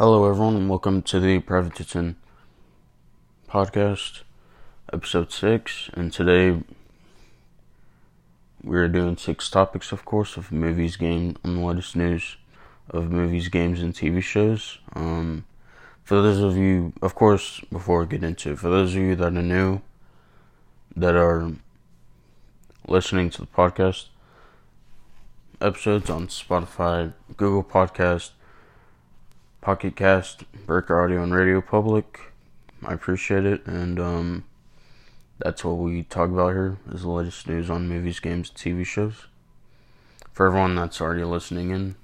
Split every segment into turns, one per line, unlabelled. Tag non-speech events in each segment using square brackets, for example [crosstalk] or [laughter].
Hello, everyone, and welcome to the Private Privateton podcast, episode six. And today we're doing six topics, of course, of movies, games, and the latest news of movies, games, and TV shows. Um, for those of you, of course, before we get into it, for those of you that are new, that are listening to the podcast episodes on Spotify, Google Podcast Pocket Cast, Breaker Audio, and Radio Public. I appreciate it, and um, that's what we talk about here is the latest news on movies, games, TV shows. For everyone that's already listening in,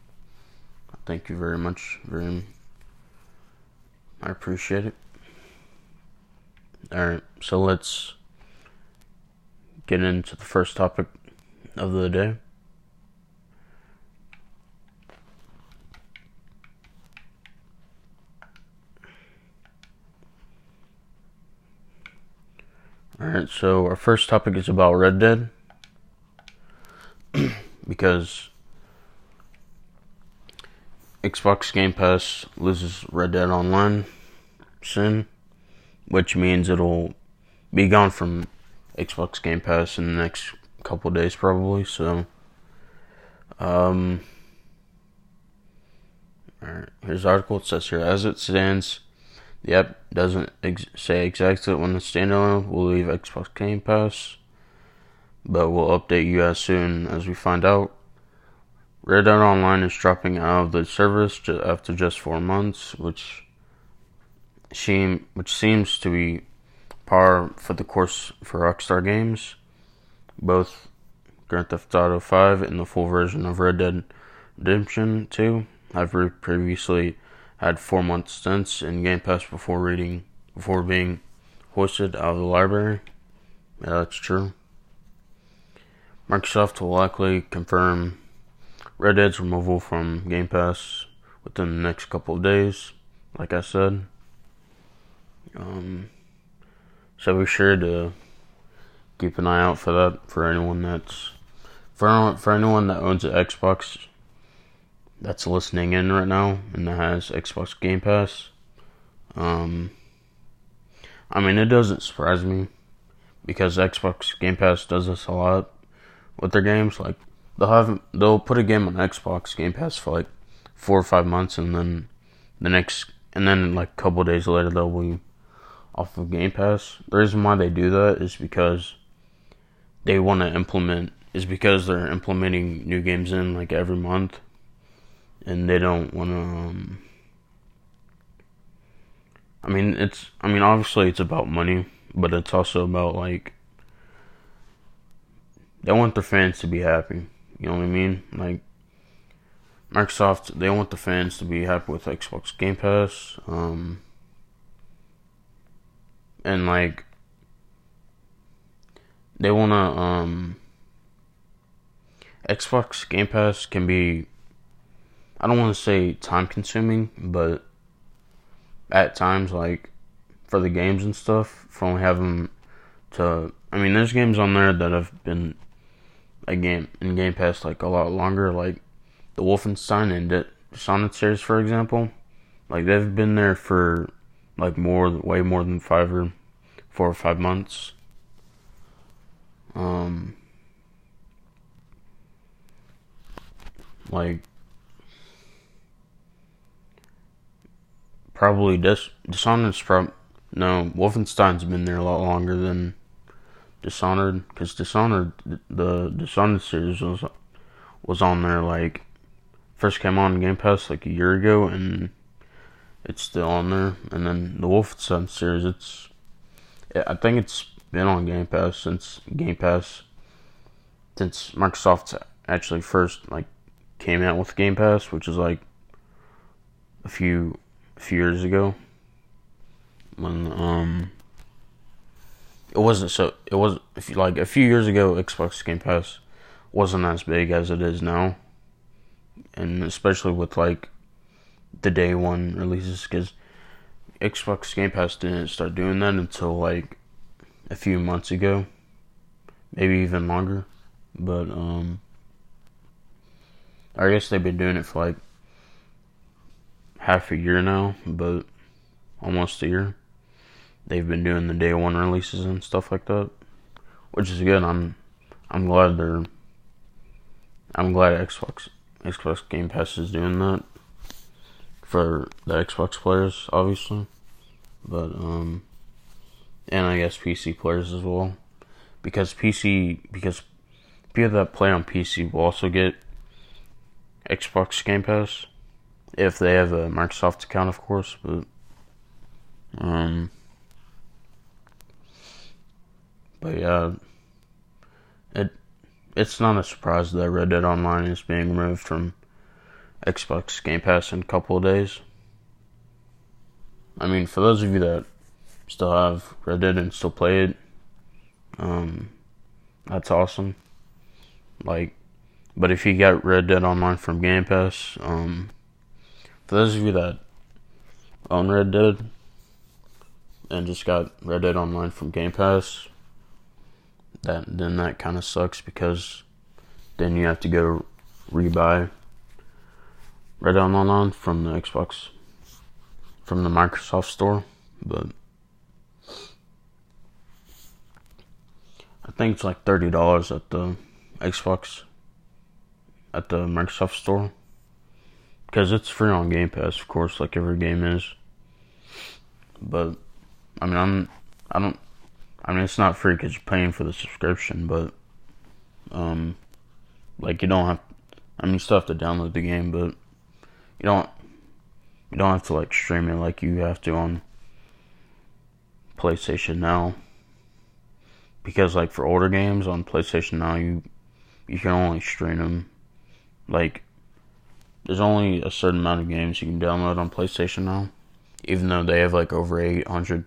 thank you very much. Very, I appreciate it. All right, so let's get into the first topic of the day. Alright, so our first topic is about Red Dead. [clears throat] because Xbox Game Pass loses Red Dead Online soon, which means it'll be gone from Xbox Game Pass in the next couple days, probably. So, um, alright, here's the article. It says here, as it stands, the app doesn't ex- say exactly when the standalone will leave Xbox Game Pass, but we'll update you as soon as we find out. Red Dead Online is dropping out of the service after just four months, which seem which seems to be par for the course for Rockstar Games. Both Grand Theft Auto 5 and the full version of Red Dead Redemption 2 have previously had four month stints in Game Pass before reading before being hoisted out of the library. Yeah, that's true. Microsoft will likely confirm Red Dead's removal from Game Pass within the next couple of days, like I said. Um, so be sure to keep an eye out for that for anyone that's for for anyone that owns an Xbox that's listening in right now and that has Xbox Game Pass. Um, I mean, it doesn't surprise me because Xbox Game Pass does this a lot with their games. Like they'll have they'll put a game on Xbox Game Pass for like four or five months, and then the next and then like a couple days later they'll be off of Game Pass. The reason why they do that is because they want to implement is because they're implementing new games in like every month and they don't want to. Um, I mean, it's. I mean, obviously, it's about money, but it's also about like they want their fans to be happy. You know what I mean? Like Microsoft, they want the fans to be happy with Xbox Game Pass. Um, and like they want to um Xbox Game Pass can be I don't want to say time consuming, but at times, like for the games and stuff, for only having to. I mean, there's games on there that have been a game in Game Pass like a lot longer, like the Wolfenstein and the Sonic series, for example. Like they've been there for like more, way more than five or four or five months. Um, like probably Dis- Dishonored's prob no Wolfenstein's been there a lot longer than Dishonored because Dishonored the Dishonored series was was on there like first came on Game Pass like a year ago and it's still on there. And then the Wolfenstein series it's I think it's been on Game Pass since Game Pass since Microsoft actually first like came out with Game Pass which is like a few a few years ago when um it wasn't so it was like a few years ago Xbox Game Pass wasn't as big as it is now. And especially with like the day one releases because Xbox Game Pass didn't start doing that until like a few months ago. Maybe even longer. But um I guess they've been doing it for like half a year now, but almost a year. They've been doing the day one releases and stuff like that, which is good. I'm I'm glad they're I'm glad Xbox Xbox Game Pass is doing that for the Xbox players, obviously, but um, and I guess PC players as well, because PC because people that play on PC will also get Xbox Game Pass if they have a Microsoft account, of course, but um, but yeah, it it's not a surprise that Red Dead Online is being removed from Xbox Game Pass in a couple of days. I mean, for those of you that still have Red Dead and still play it, um, that's awesome. Like, but if you got Red Dead Online from Game Pass, um, for those of you that own Red Dead and just got Red Dead Online from Game Pass, that then that kind of sucks because then you have to go rebuy Red Dead Online from the Xbox from the Microsoft store, but I think it's like thirty dollars at the Xbox at the Microsoft store because it's free on Game Pass, of course, like every game is. But I mean, I'm I don't I mean it's not free because you're paying for the subscription, but um, like you don't have. I mean, you still have to download the game, but you don't you don't have to like stream it like you have to on PlayStation Now. Because like for older games on PlayStation Now, you you can only stream them like there's only a certain amount of games you can download on PlayStation now, even though they have like over 800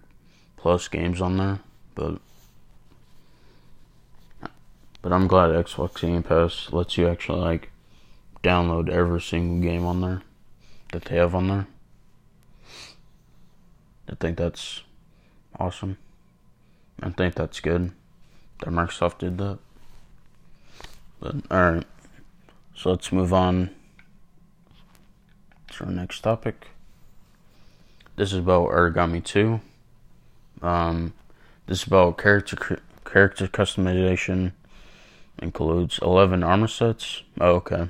plus games on there. But but I'm glad Xbox Game Pass lets you actually like download every single game on there that they have on there. I think that's awesome. I think that's good that Microsoft did that. But alright. So let's move on our next topic. This is about Aragami 2. Um, this is about character character customization. Includes 11 armor sets. Oh, okay.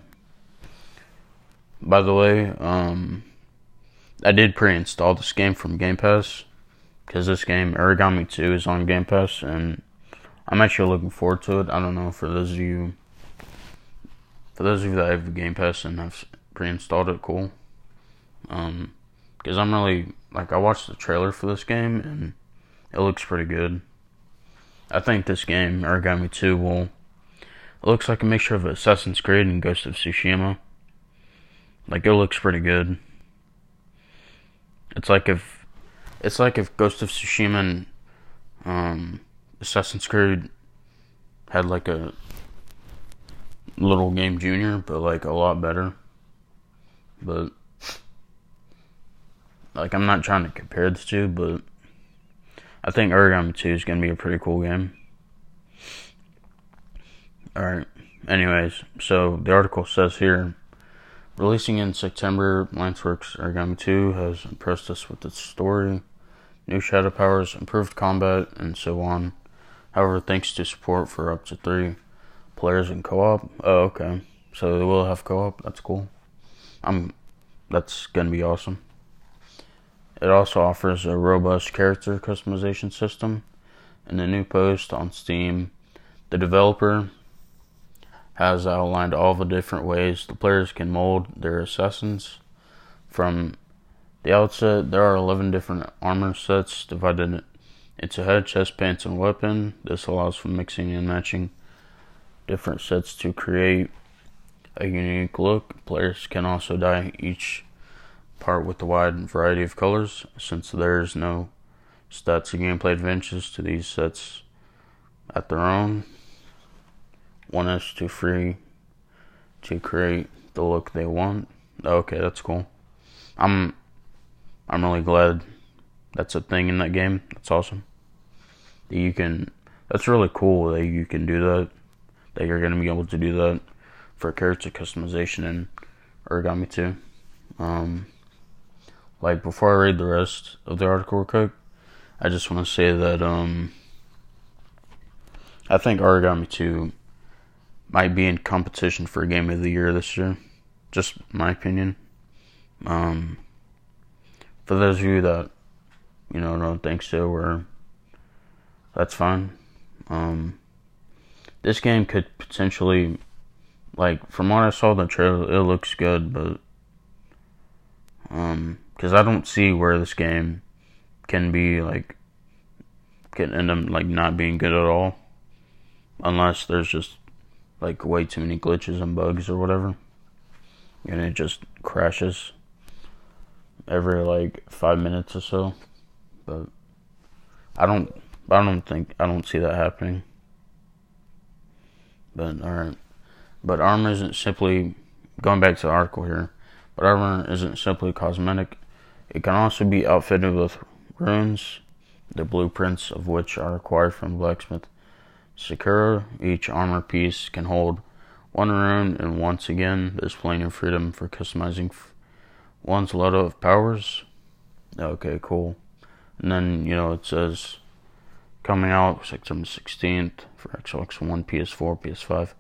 By the way, um, I did pre-install this game from Game Pass because this game Aragami 2 is on Game Pass and I'm actually looking forward to it. I don't know for those of you for those of you that have Game Pass and have pre-installed it, cool. Um, because I'm really like I watched the trailer for this game and it looks pretty good. I think this game Aragami 2 will it looks like a mixture of Assassin's Creed and Ghost of Tsushima. Like it looks pretty good. It's like if it's like if Ghost of Tsushima and um, Assassin's Creed had like a little game junior, but like a lot better. But like I'm not trying to compare the two, but I think Aragami 2 is going to be a pretty cool game. Alright, anyways, so the article says here releasing in September, Lanceworks Aragami 2 has impressed us with its story, new shadow powers, improved combat, and so on. However, thanks to support for up to three players in co-op. Oh, okay. So they will have co-op. That's cool. I'm. That's gonna be awesome. It also offers a robust character customization system. In the new post on Steam, the developer has outlined all the different ways the players can mold their assassins. From the outset, there are 11 different armor sets divided into head, chest, pants, and weapon. This allows for mixing and matching different sets to create a unique look. Players can also dye each part with the wide variety of colors, since there's no stats or gameplay advantages to these sets at their own. One is to free to create the look they want. Okay, that's cool. I'm I'm really glad that's a thing in that game. That's awesome. You can that's really cool that you can do that. That you're gonna be able to do that for character customization in Aragami 2. Um, like before I read the rest of the article real quick, I just want to say that um, I think Aragami 2 might be in competition for Game of the Year this year. Just my opinion. Um, for those of you that you know don't think so, or that's fine. Um, this game could potentially, like, from what I saw in the trailer, it looks good, but um, because I don't see where this game can be like can end up like not being good at all, unless there's just like way too many glitches and bugs or whatever, and it just crashes every like five minutes or so. But I don't, I don't think I don't see that happening. But alright, but armor isn't simply going back to the article here. But armor isn't simply cosmetic. It can also be outfitted with runes, the blueprints of which are acquired from blacksmith Sakura. Each armor piece can hold one rune, and once again, displaying of freedom for customizing one's lot of powers. Okay, cool. And then, you know, it says coming out September 16th for Xbox One, PS4, PS5,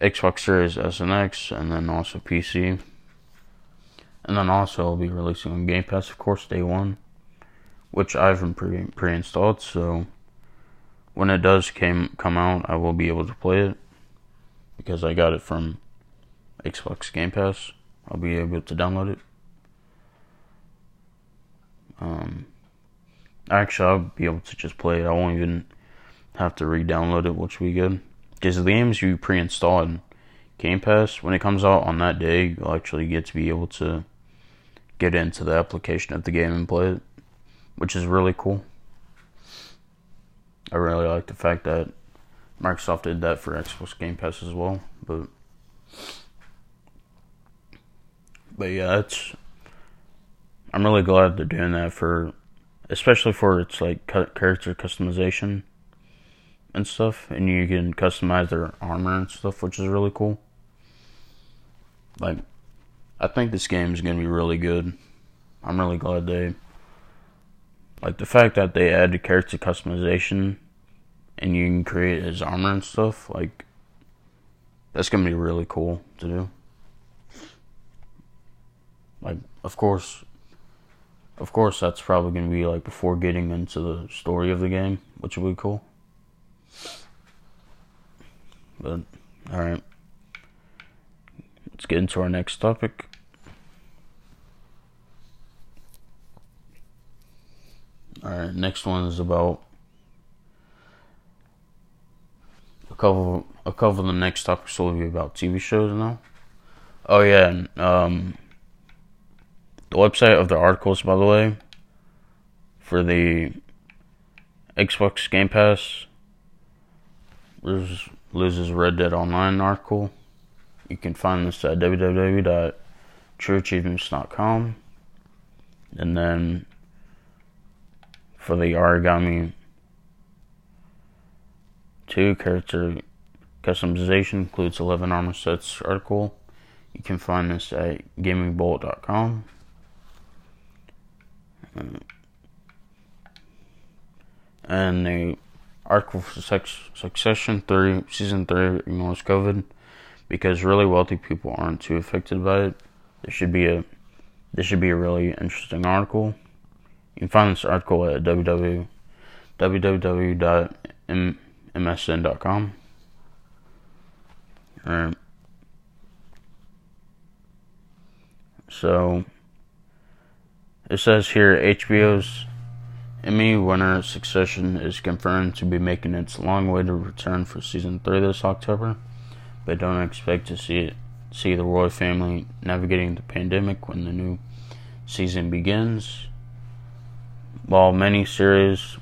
Xbox Series S and X, and then also PC. And then also I'll be releasing on Game Pass, of course, day one, which I've pre pre-installed. So when it does came come out, I will be able to play it because I got it from Xbox Game Pass. I'll be able to download it. Um, actually, I'll be able to just play it. I won't even have to re-download it, which will be good. Because the games you pre-install in Game Pass, when it comes out on that day, you'll actually get to be able to get into the application of the game and play it, which is really cool. I really like the fact that Microsoft did that for Xbox Game Pass as well, but but yeah, it's I'm really glad they're doing that for, especially for its like character customization and stuff, and you can customize their armor and stuff, which is really cool. Like, I think this game is gonna be really good. I'm really glad they like the fact that they added character customization and you can create his armor and stuff. Like, that's gonna be really cool to do. Like, of course, of course, that's probably gonna be like before getting into the story of the game, which would be cool. But, alright. Let's get into our next topic. Alright, next one is about a couple a couple of the next topics will be about TV shows now. Oh yeah, um the website of the articles, by the way, for the Xbox Game Pass loses Red Dead Online article. You can find this at www.trueachievements.com. And then for the Aragami 2 character customization includes 11 armor sets article. You can find this at gamingbolt.com. Uh, and the article for Succession 3, Season 3 ignores COVID because really wealthy people aren't too affected by it. This should be a this should be a really interesting article. You can find this article at www, www.msn.com. Alright. So it says here HBO's Emmy winner Succession is confirmed to be making its long-awaited return for season three this October, but don't expect to see it see the royal family navigating the pandemic when the new season begins. While many series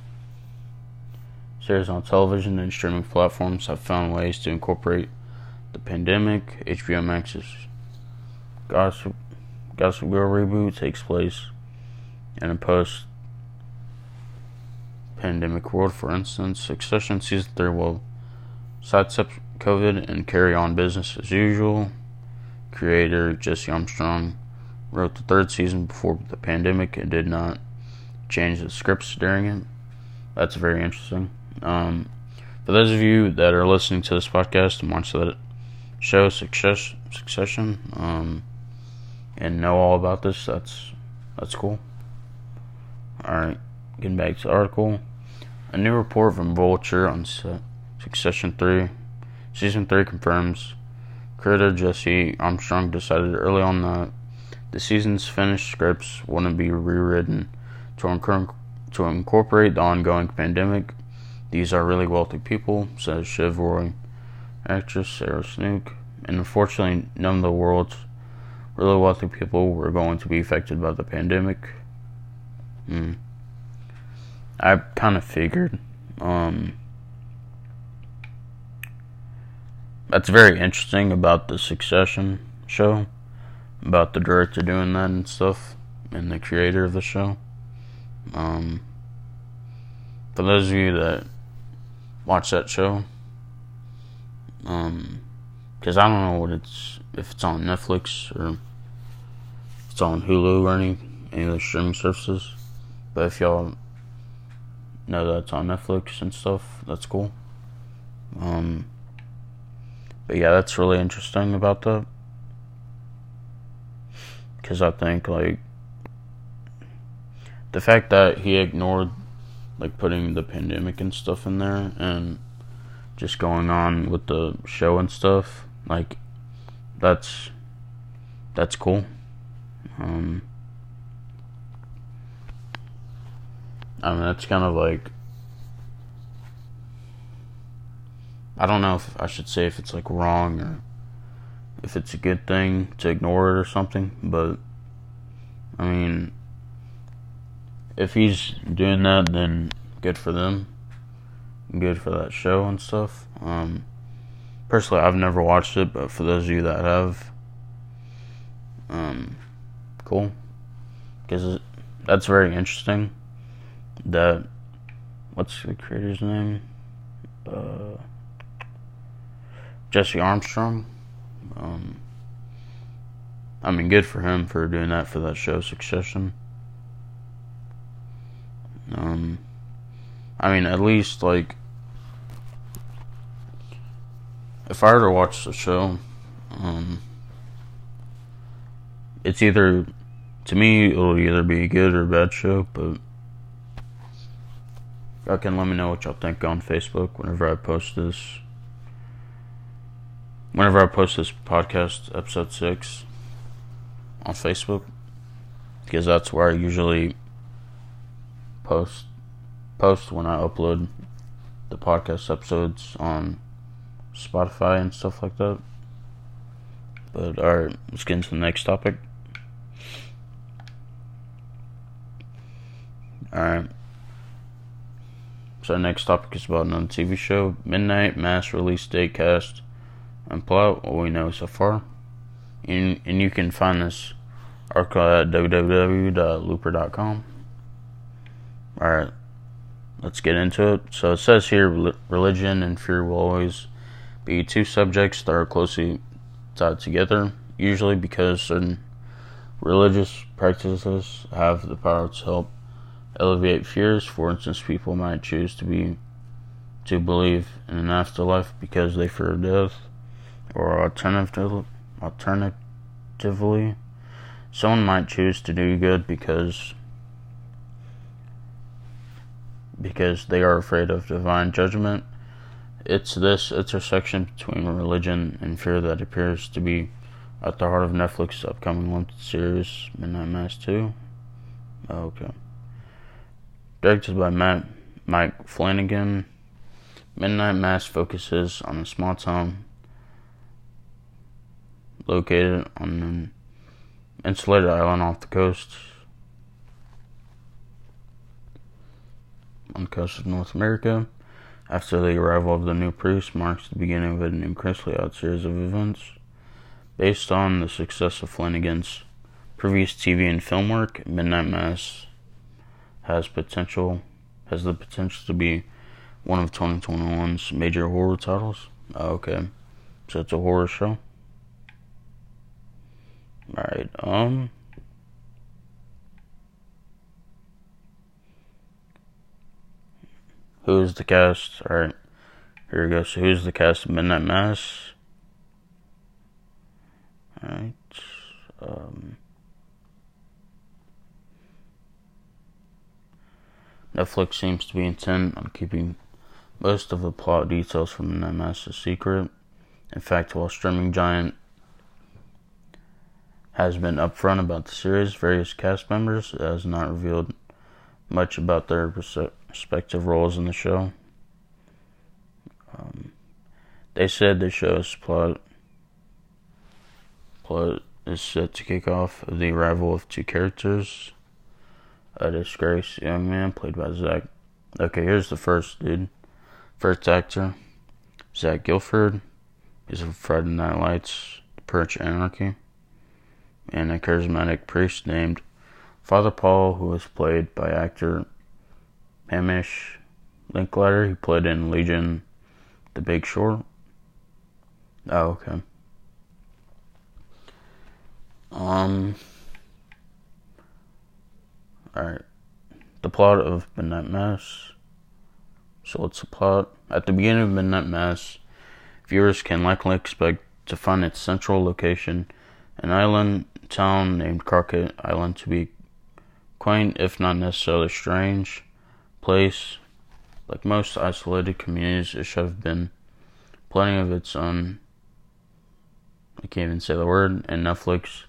series on television and streaming platforms have found ways to incorporate the pandemic, HBO Max's Gossip Gossip Girl reboot takes place in a post pandemic world. For instance, Succession Season 3 will sidestep COVID and carry on business as usual. Creator Jesse Armstrong wrote the third season before the pandemic and did not change the scripts during it. That's very interesting. Um, for those of you that are listening to this podcast and watch that show Success, Succession um, and know all about this, that's that's cool. All right, getting back to the article. A new report from Vulture on Succession 3, Season 3 confirms creator Jesse Armstrong decided early on that the season's finished scripts wouldn't be rewritten to, to incorporate the ongoing pandemic. These are really wealthy people, says Shiv Roy, actress Sarah Snook, and unfortunately, none of the world's really wealthy people were going to be affected by the pandemic. Hmm. I kind of figured. Um, that's very interesting about the Succession show, about the director doing that and stuff, and the creator of the show. Um, for those of you that watch that show, um, because I don't know what it's if it's on Netflix or it's on Hulu or any any of the streaming services, but if y'all know that it's on Netflix and stuff, that's cool. Um, but yeah, that's really interesting about that because I think like the fact that he ignored like putting the pandemic and stuff in there and just going on with the show and stuff like that's that's cool. Um I mean that's kind of like I don't know if I should say if it's like wrong or if it's a good thing to ignore it or something, but I mean if he's doing that, then good for them. Good for that show and stuff. Um, personally, I've never watched it, but for those of you that have, um, cool. Because that's very interesting. That, what's the creator's name? Uh, Jesse Armstrong. Um, I mean, good for him for doing that for that show, Succession. Um, I mean, at least like if I were to watch the show, um, it's either to me it'll either be a good or a bad show, but y'all can let me know what y'all think on Facebook whenever I post this. Whenever I post this podcast, episode six, on Facebook, because that's where I usually post post when I upload the podcast episodes on Spotify and stuff like that. But alright, let's get into the next topic. Alright. So next topic is about another TV show. Midnight Mass release date cast and plot, what we know so far. And, and you can find this article at www.looper.com. Alright, let's get into it. So it says here religion and fear will always be two subjects that are closely tied together, usually because certain religious practices have the power to help alleviate fears. For instance, people might choose to be to believe in an afterlife because they fear death, or alternatively, alternatively, someone might choose to do good because because they are afraid of divine judgment. It's this intersection between religion and fear that appears to be at the heart of Netflix's upcoming limited series, Midnight Mass 2. Oh, okay. Directed by Matt Mike Flanagan, Midnight Mass focuses on a small town located on an insulated island off the coast on the coast of North America. After the arrival of the new priest marks the beginning of an incredibly odd series of events. Based on the success of Flanagan's previous TV and film work, Midnight Mass has potential has the potential to be one of 2021's major horror titles. Oh, okay, so it's a horror show. All right. Um. Who's the cast? Alright, here we go. So, who's the cast of Midnight Mass? Alright. Um, Netflix seems to be intent on keeping most of the plot details from Midnight Mass a secret. In fact, while streaming giant has been upfront about the series, various cast members has not revealed much about their respective roles in the show. Um, they said the show's plot plot is set to kick off the arrival of two characters. A disgraced young man played by Zach. Okay, here's the first dude. First actor, Zach Gilford. He's a Friday Night Lights, Purge Anarchy and a charismatic priest named Father Paul, who was played by actor Hamish Linklater. He played in Legion, The Big Short. Oh, okay. Um. Alright. The plot of Midnight Mass. So, what's the plot? At the beginning of Midnight Mass, viewers can likely expect to find its central location, an island town named Crockett Island to be quaint, if not necessarily strange, place. Like most isolated communities, it should have been plenty of its own. I can't even say the word. And Netflix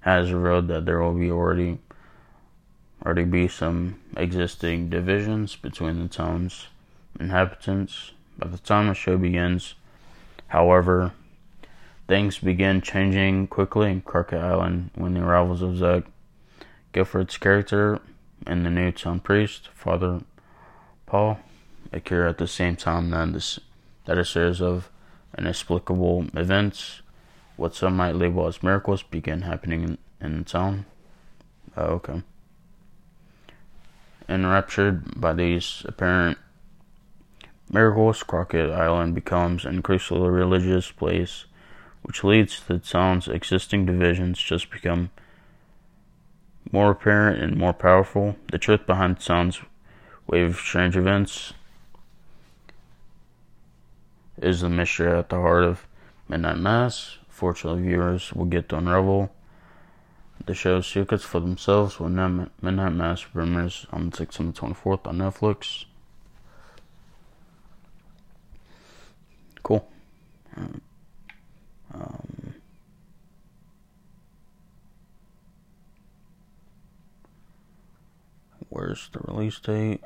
has revealed that there will be already already be some existing divisions between the town's inhabitants. By the time the show begins, however, Things begin changing quickly in Crockett Island when the arrivals of Zach Gilford's character and the new town priest, Father Paul, occur at the same time that, this, that a series of inexplicable events, what some might label as miracles, begin happening in, in town. Oh, okay. Enraptured by these apparent miracles, Crockett Island becomes an increasingly religious place which leads to the town's existing divisions just become more apparent and more powerful. The truth behind the town's wave strange events is the mystery at the heart of Midnight Mass. Fortunately, viewers will get to unravel the show's secrets for themselves when Midnight Mass premieres on September 24th on Netflix. Cool. Um, where's the release date?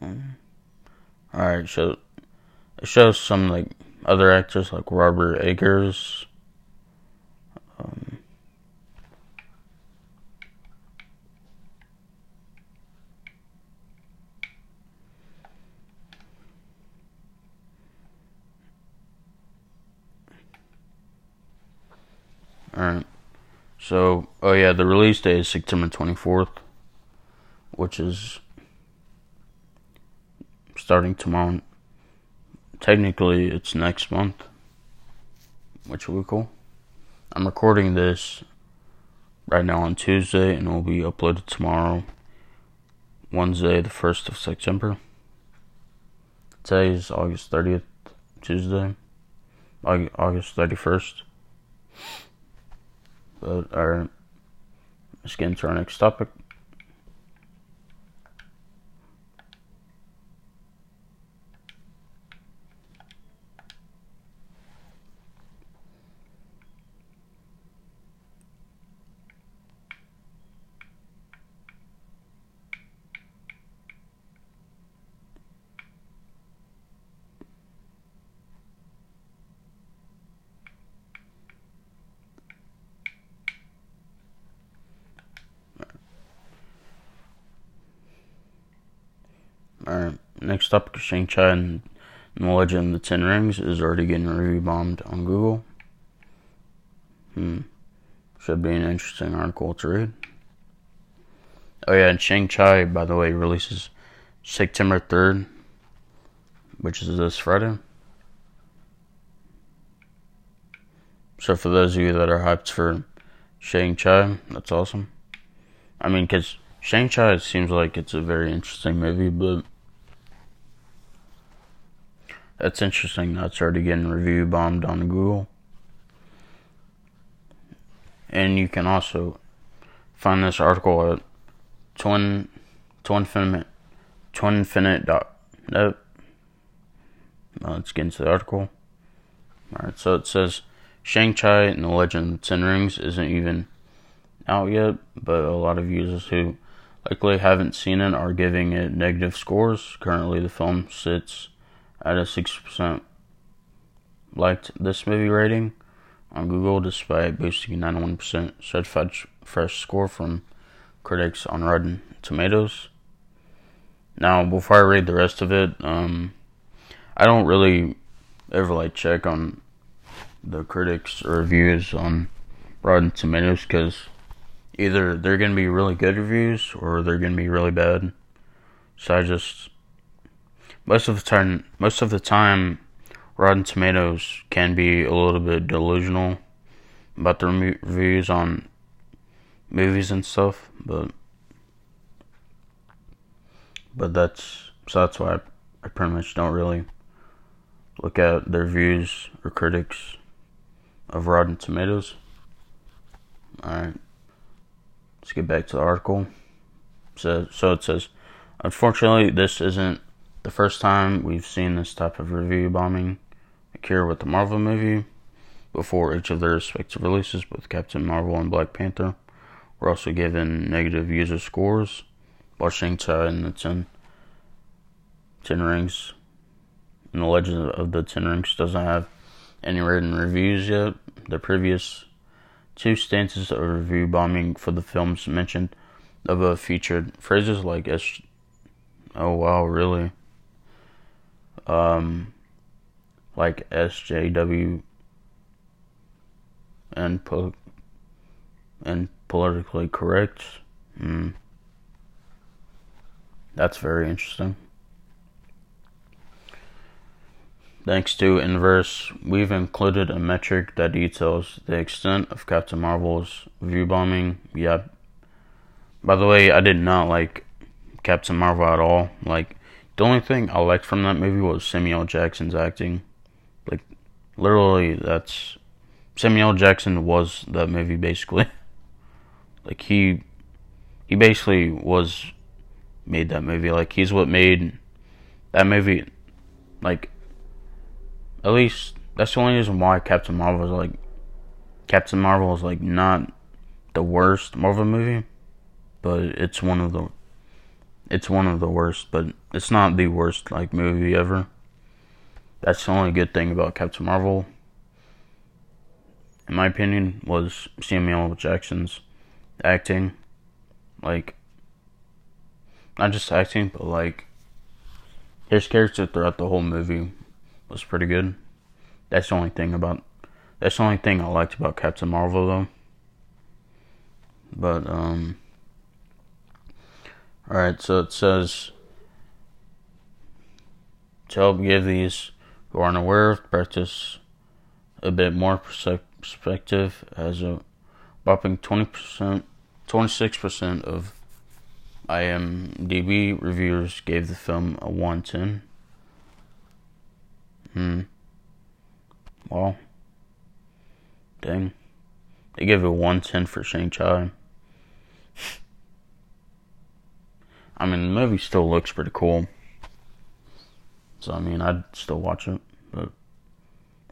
Um, all right, so it shows some like other actors like Robert Eggers. Um, Alright. So, oh yeah, the release date is September 24th, which is starting tomorrow. Technically, it's next month, which will be cool. I'm recording this right now on Tuesday and it will be uploaded tomorrow, Wednesday, the 1st of September. Today is August 30th, Tuesday, August 31st. But our let's get into our next topic. Alright, next up, Shang-Chi and the Legend of the Ten Rings is already getting review bombed on Google. Hmm. Should be an interesting article to read. Oh yeah, and Shang-Chi, by the way, releases September 3rd, which is this Friday. So for those of you that are hyped for Shang-Chi, that's awesome. I mean, because Shang-Chi seems like it's a very interesting movie, but that's interesting. That's already getting review bombed on Google. And you can also find this article at twin twinfinite twinfinite.net. Uh, let's get into the article. Alright, so it says Shang-Chi and the Legend of Ten Rings isn't even out yet, but a lot of users who likely haven't seen it are giving it negative scores. Currently, the film sits at a 60% liked this movie rating on Google, despite boasting a 91% certified fresh score from critics on Rotten Tomatoes. Now, before I read the rest of it, um, I don't really ever like check on the critics' reviews on Rotten Tomatoes because either they're gonna be really good reviews or they're gonna be really bad. So I just most of the time, most of the time, Rotten Tomatoes can be a little bit delusional about their reviews on movies and stuff, but but that's so that's why I, I pretty much don't really look at their reviews or critics of Rotten Tomatoes. Alright. Let's get back to the article. So, so it says, unfortunately, this isn't the first time we've seen this type of review bombing occur with the Marvel movie. Before each of their respective releases, with Captain Marvel and Black Panther were also given negative user scores, Shang-Chi and the Ten, Ten Rings and the Legend of the Ten Rings doesn't have any written reviews yet. The previous two stances of review bombing for the films mentioned above featured phrases like. Oh wow, really? Um, like SJW and po- and politically correct. Mm. That's very interesting. Thanks to Inverse, we've included a metric that details the extent of Captain Marvel's view bombing. Yeah. By the way, I did not like Captain Marvel at all. Like, the only thing I liked from that movie was Samuel Jackson's acting. Like, literally, that's. Samuel Jackson was that movie, basically. [laughs] like, he. He basically was. Made that movie. Like, he's what made that movie. Like, at least that's the only reason why Captain Marvel is like Captain Marvel is like not the worst Marvel movie, but it's one of the it's one of the worst, but it's not the worst like movie ever. That's the only good thing about Captain Marvel, in my opinion, was Samuel Jackson's acting. Like not just acting, but like his character throughout the whole movie was pretty good. That's the only thing about that's the only thing I liked about Captain Marvel though. But um Alright, so it says to help give these who aren't aware of practice a bit more perspective as a whopping 20%, 26% of IMDb reviewers gave the film a 110. Hmm. Well. Dang. They gave it 110 for Shang-Chi. [laughs] I mean, the movie still looks pretty cool. So, I mean, I'd still watch it. But.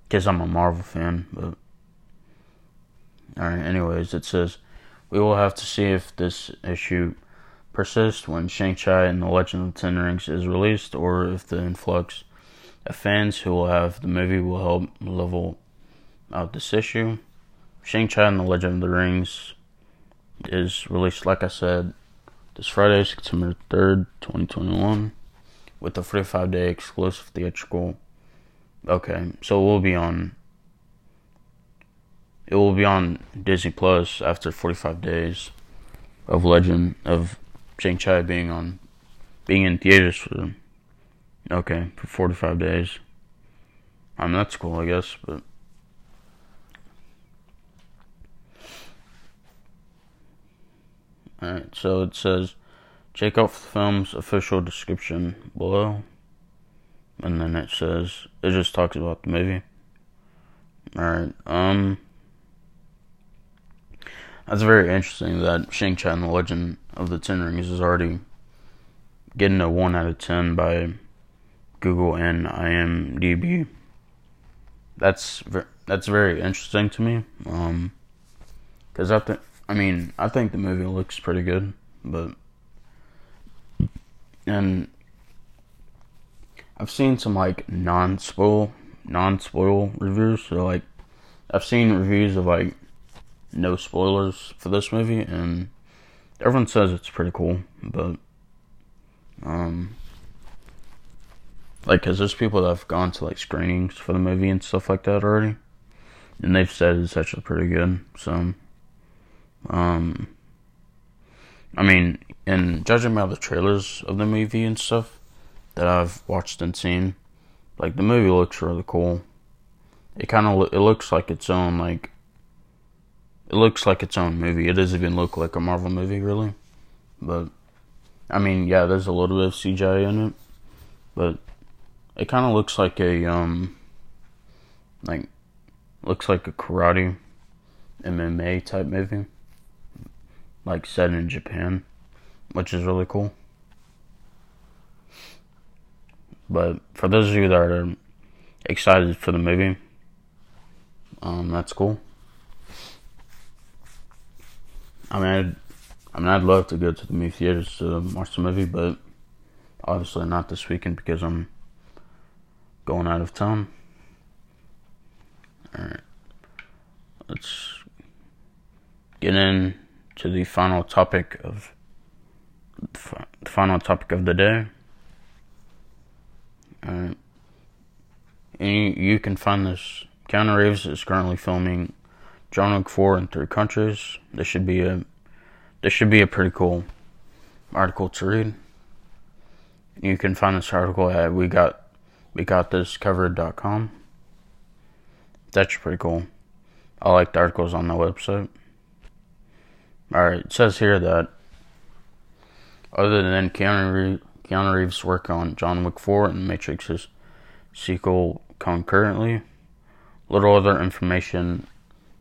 Because I'm a Marvel fan. But. Alright, anyways, it says. We will have to see if this issue persists when Shang-Chi and the Legend of the Ten Rings is released, or if the influx of fans who will have the movie will help level out this issue. Shang-Chi and the Legend of the Rings is released, like I said, this Friday, September 3rd, 2021, with a 45 day exclusive theatrical. Okay, so it will be on. It will be on Disney Plus after 45 days of Legend of Shang-Chi being on, being in theaters for Okay, for 45 days. I mean, that's cool, I guess, but. Alright, so it says check out the film's official description below. And then it says it just talks about the movie. Alright, um that's very interesting that Shang-Chi and the Legend of the Ten Rings is already getting a 1 out of 10 by Google and IMDb. That's that's very interesting to me. Um, cuz I think I mean, I think the movie looks pretty good, but and I've seen some like non-spoil non-spoil reviews, so like I've seen reviews of like no spoilers for this movie, and everyone says it's pretty cool, but um, like, cause there's people that have gone to like screenings for the movie and stuff like that already, and they've said it's actually pretty good. So, um, I mean, and judging by the trailers of the movie and stuff that I've watched and seen, like the movie looks really cool. It kind of it looks like its own like it looks like its own movie. It doesn't even look like a Marvel movie, really. But, I mean, yeah, there's a little bit of CGI in it. But, it kind of looks like a, um, like, looks like a karate MMA type movie. Like, set in Japan. Which is really cool. But, for those of you that are excited for the movie, um, that's cool. I mean, I'd, I mean, I'd love to go to the movie theaters to watch the movie, but obviously not this weekend because I'm going out of town. All right, let's get in to the final topic of the final topic of the day. And you, you can find this. Keanu Reeves is currently filming John Wick 4 in three countries. This should be a this should be a pretty cool article to read. You can find this article at we got we got this covered.com. That's pretty cool. I like the articles on the website. Alright, it says here that other than Keanu, Reeves, Keanu Reeves' work on John Wick 4 and Matrix's sequel concurrently, little other information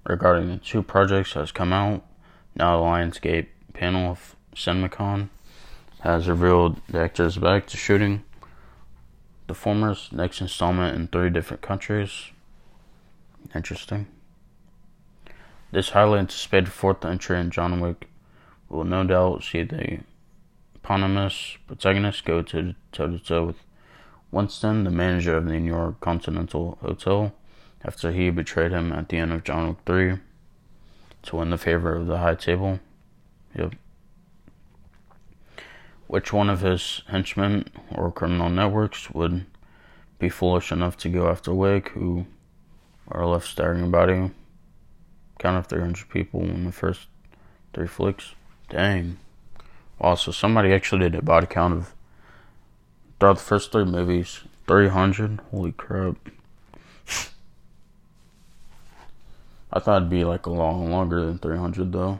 regarding the two projects has come out. Now, the Lionsgate panel of CinemaCon has revealed the actor is back to shooting the former's next installment in three different countries. Interesting. This highly anticipated fourth entry in John Wick will no doubt see the eponymous protagonist go to toe to toe with Winston, the manager of the New York Continental Hotel after he betrayed him at the end of John Wick 3 to win the favor of the High Table. Yep. Which one of his henchmen or criminal networks would be foolish enough to go after Wick, who are left staring about you? Count of 300 people in the first three flicks. Dang. Wow, so somebody actually did a body count of throughout the first three movies. 300? Holy crap. I thought it'd be like a long longer than 300 though.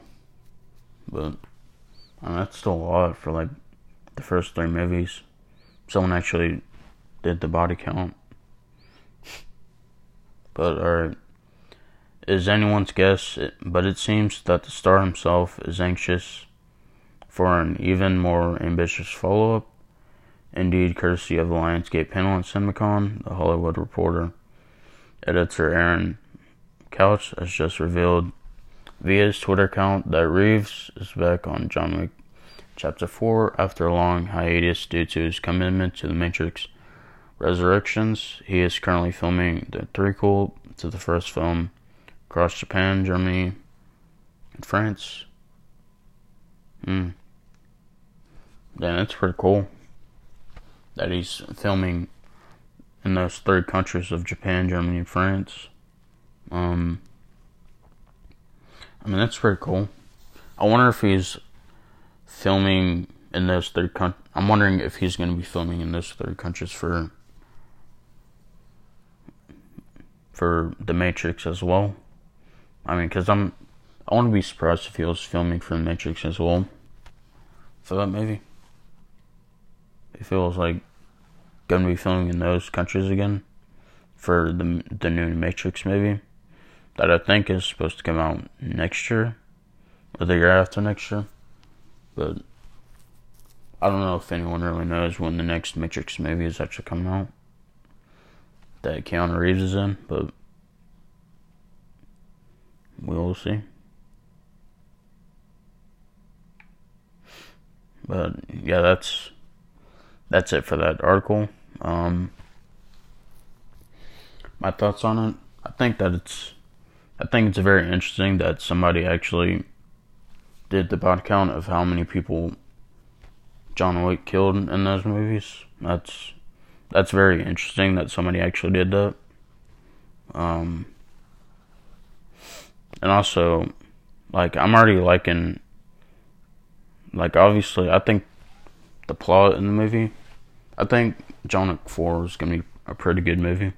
But I mean, that's still a lot for like the first three movies. Someone actually did the body count. But alright. Is anyone's guess, but it seems that the star himself is anxious for an even more ambitious follow up. Indeed, courtesy of the Lionsgate panel at CinemaCon, the Hollywood Reporter editor Aaron Couch has just revealed via his Twitter account that Reeves is back on John Wick Chapter 4 after a long hiatus due to his commitment to the Matrix Resurrections. He is currently filming the threequel to the first film across Japan, Germany, and France. Hmm. Yeah, that's pretty cool that he's filming in those three countries of Japan, Germany, and France. Um, I mean, that's pretty cool. I wonder if he's filming in those three countries. I'm wondering if he's going to be filming in those three countries for for The Matrix as well. I mean, because I'm I to be surprised if he was filming for The Matrix as well. for that movie. It feels like gonna be filming in those countries again for the the new Matrix movie that I think is supposed to come out next year or the year after next year. But I don't know if anyone really knows when the next Matrix movie is actually coming out. That Keanu Reeves is in, but we'll see. But yeah, that's that's it for that article. Um, my thoughts on it. I think that it's I think it's very interesting that somebody actually did the body count of how many people John Wick killed in those movies. That's that's very interesting that somebody actually did that. Um, and also, like I'm already liking, like obviously I think the plot in the movie, I think John Wick Four is gonna be a pretty good movie.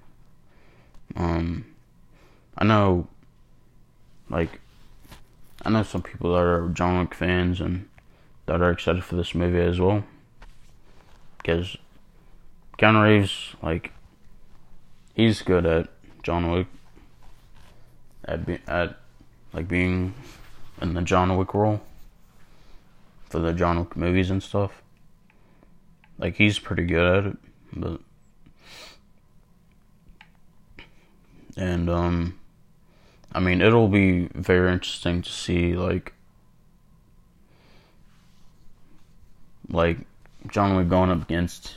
Um, I know, like, I know some people that are John Wick fans and that are excited for this movie as well. Because Keanu Reeves, like, he's good at John Wick, at be, at like being in the John Wick role for the John Wick movies and stuff. Like he's pretty good at it, but and um, I mean it'll be very interesting to see like like John Wick going up against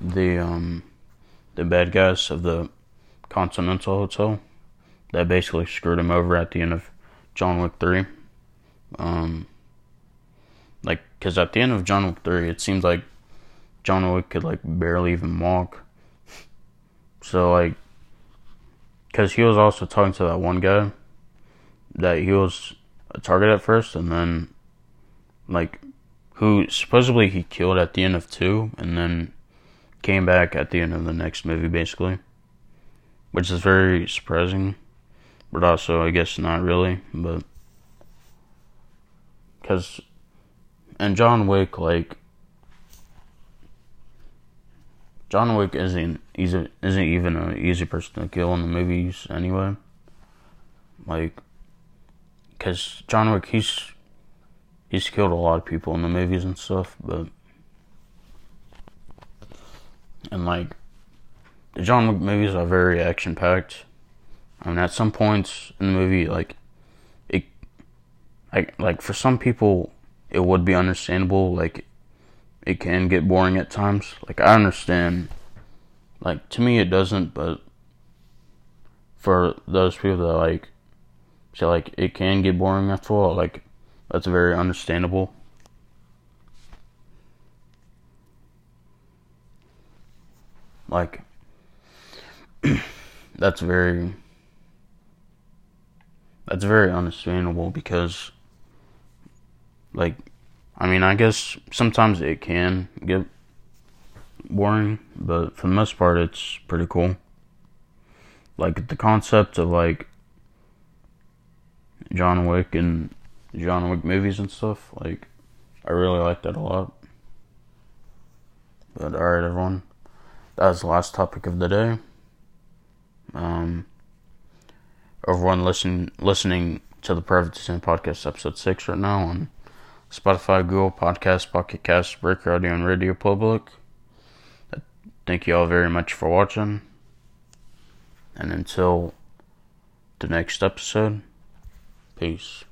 the um the bad guys of the Continental Hotel that basically screwed him over at the end of John Wick 3. Um like cuz at the end of John Wick 3 it seems like John Wick could like barely even walk. So like cuz he was also talking to that one guy that he was a target at first and then like who supposedly he killed at the end of 2 and then came back at the end of the next movie, basically. Which is very surprising. But also, I guess not really. But. Because. And John Wick, like. John Wick isn't easy, isn't even an easy person to kill in the movies anyway. Like, because John Wick, he's he's killed a lot of people in the movies and stuff, but and like the John Wick movies are very action packed. I mean, at some points in the movie, like it, like like for some people, it would be understandable. Like it can get boring at times. Like I understand. Like to me, it doesn't, but for those people that like say like it can get boring after a while, like that's very understandable. Like, [clears throat] that's very, that's very understandable because, like, I mean, I guess sometimes it can get boring, but for the most part, it's pretty cool. Like, the concept of, like, John Wick and John Wick movies and stuff, like, I really like that a lot. But, alright, everyone that was the last topic of the day. Um, everyone listen, listening to the Private210 Podcast episode 6 right now on Spotify, Google Podcast, Pocket Cast, Breaker Audio, and Radio Public. Uh, thank you all very much for watching. And until the next episode, peace.